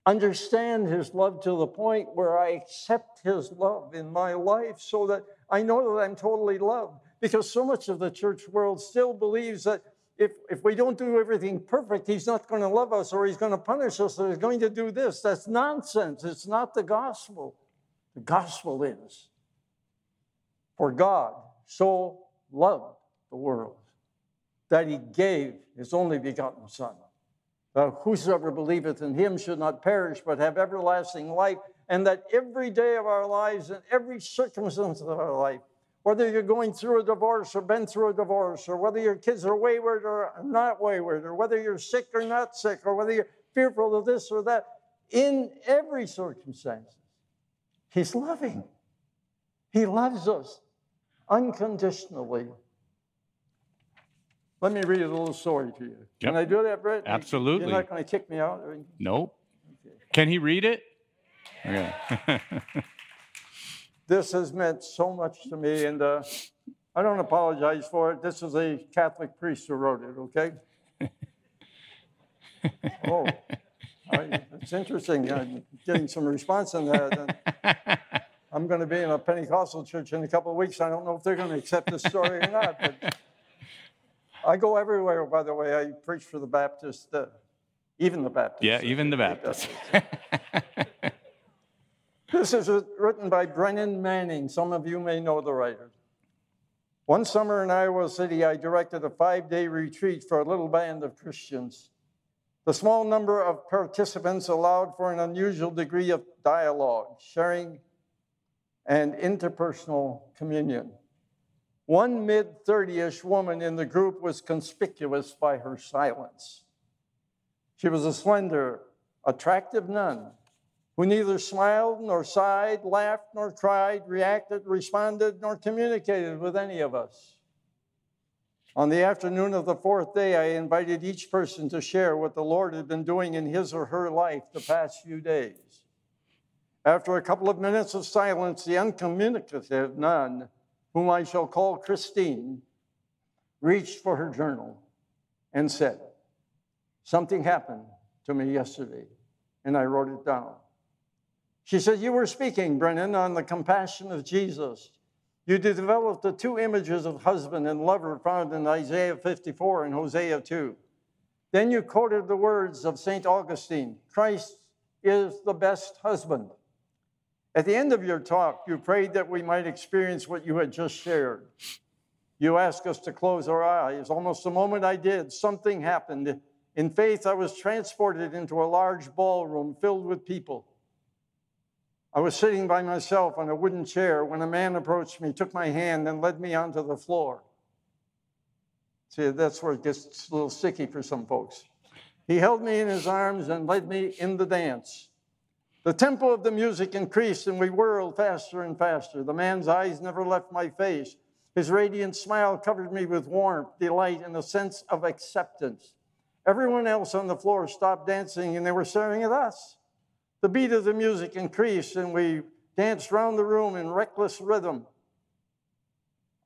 understand his love to the point where I accept his love in my life so that I know that I'm totally loved. Because so much of the church world still believes that if, if we don't do everything perfect, he's not going to love us or he's going to punish us or he's going to do this. That's nonsense. It's not the gospel. The gospel is for God so loved the world that he gave his only begotten Son. That whosoever believeth in him should not perish, but have everlasting life, and that every day of our lives and every circumstance of our life, whether you're going through a divorce or been through a divorce, or whether your kids are wayward or not wayward, or whether you're sick or not sick, or whether you're fearful of this or that, in every circumstance, he's loving. He loves us unconditionally. Let me read a little story to you. Can I do that, Brett?
Absolutely.
You're not going to kick me out?
Nope. Can he read it? Okay.
This has meant so much to me, and uh, I don't apologize for it. This is a Catholic priest who wrote it, okay? oh, I, it's interesting. I'm getting some response on that. And I'm going to be in a Pentecostal church in a couple of weeks. I don't know if they're going to accept this story or not, but I go everywhere, by the way. I preach for the Baptist, uh, even the Baptist.
yeah, even the Baptist.
This is written by Brennan Manning. Some of you may know the writer. One summer in Iowa City, I directed a five day retreat for a little band of Christians. The small number of participants allowed for an unusual degree of dialogue, sharing and interpersonal communion. One mid 30 ish woman in the group was conspicuous by her silence. She was a slender, attractive nun who neither smiled nor sighed, laughed nor cried, reacted, responded, nor communicated with any of us. On the afternoon of the fourth day, I invited each person to share what the Lord had been doing in his or her life the past few days. After a couple of minutes of silence, the uncommunicative nun, whom I shall call Christine, reached for her journal and said, Something happened to me yesterday, and I wrote it down. She said, You were speaking, Brennan, on the compassion of Jesus. You developed the two images of husband and lover found in Isaiah 54 and Hosea 2. Then you quoted the words of St. Augustine Christ is the best husband. At the end of your talk, you prayed that we might experience what you had just shared. You asked us to close our eyes. Almost the moment I did, something happened. In faith, I was transported into a large ballroom filled with people. I was sitting by myself on a wooden chair when a man approached me, took my hand, and led me onto the floor. See, that's where it gets a little sticky for some folks. He held me in his arms and led me in the dance. The tempo of the music increased, and we whirled faster and faster. The man's eyes never left my face. His radiant smile covered me with warmth, delight, and a sense of acceptance. Everyone else on the floor stopped dancing, and they were staring at us. The beat of the music increased, and we danced round the room in reckless rhythm.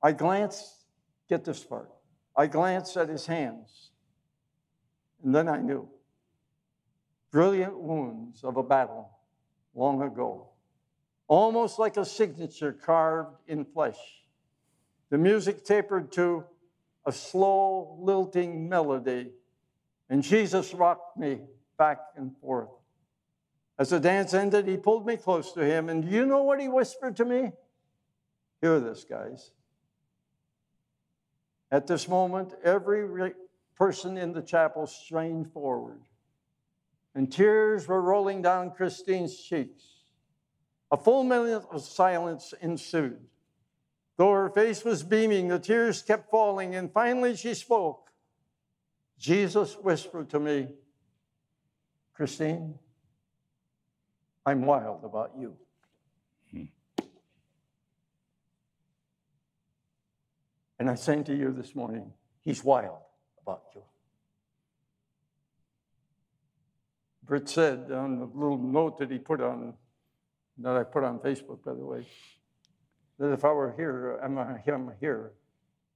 I glanced, get this part, I glanced at his hands, and then I knew. Brilliant wounds of a battle long ago, almost like a signature carved in flesh. The music tapered to a slow, lilting melody, and Jesus rocked me back and forth. As the dance ended, he pulled me close to him, and do you know what he whispered to me? Hear this, guys. At this moment, every re- person in the chapel strained forward, and tears were rolling down Christine's cheeks. A full minute of silence ensued. Though her face was beaming, the tears kept falling, and finally she spoke. Jesus whispered to me, Christine, I'm wild about you. Hmm. And I say to you this morning, he's wild about you. Britt said on the little note that he put on, that I put on Facebook, by the way, that if I were here, I'm, I'm here,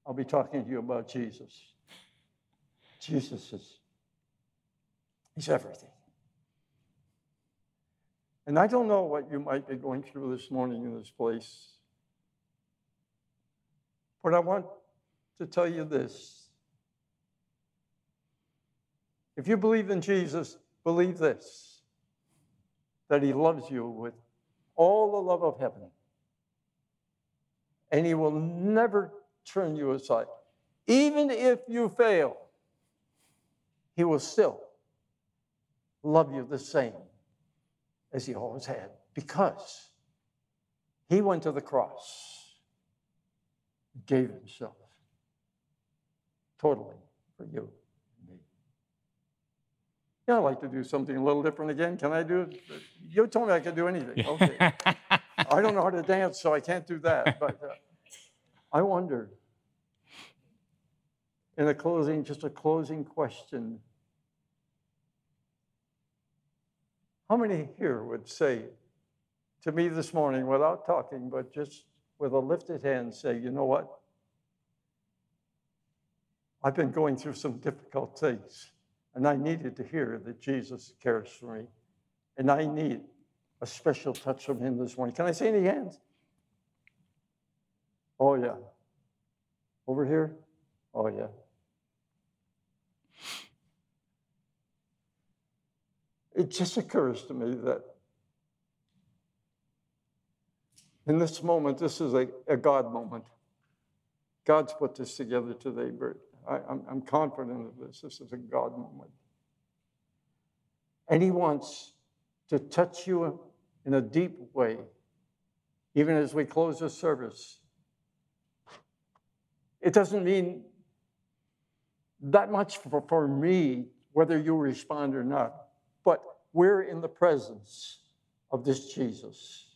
I'll be talking to you about Jesus. Jesus is, he's everything. And I don't know what you might be going through this morning in this place, but I want to tell you this. If you believe in Jesus, believe this that He loves you with all the love of heaven, and He will never turn you aside. Even if you fail, He will still love you the same as he always had because he went to the cross, gave himself totally for you and me. Yeah, I'd like to do something a little different again. Can I do it? You told me I could do anything. Okay. I don't know how to dance, so I can't do that. But uh, I wonder, in a closing, just a closing question How many here would say to me this morning, without talking, but just with a lifted hand, say, you know what? I've been going through some difficult things, and I needed to hear that Jesus cares for me. And I need a special touch from Him this morning. Can I see any hands? Oh, yeah. Over here? Oh, yeah. It just occurs to me that in this moment, this is a, a God moment. God's put this together today, Bert. I, I'm, I'm confident of this. This is a God moment. And He wants to touch you in a deep way even as we close the service. It doesn't mean that much for, for me, whether you respond or not, but we're in the presence of this Jesus.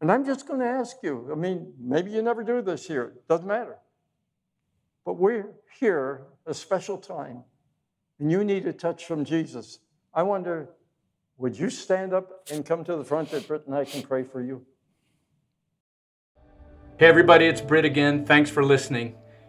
And I'm just going to ask you I mean, maybe you never do this here, doesn't matter. But we're here a special time, and you need a touch from Jesus. I wonder, would you stand up and come to the front that Britt and I can pray for you?
Hey, everybody, it's Britt again. Thanks for listening.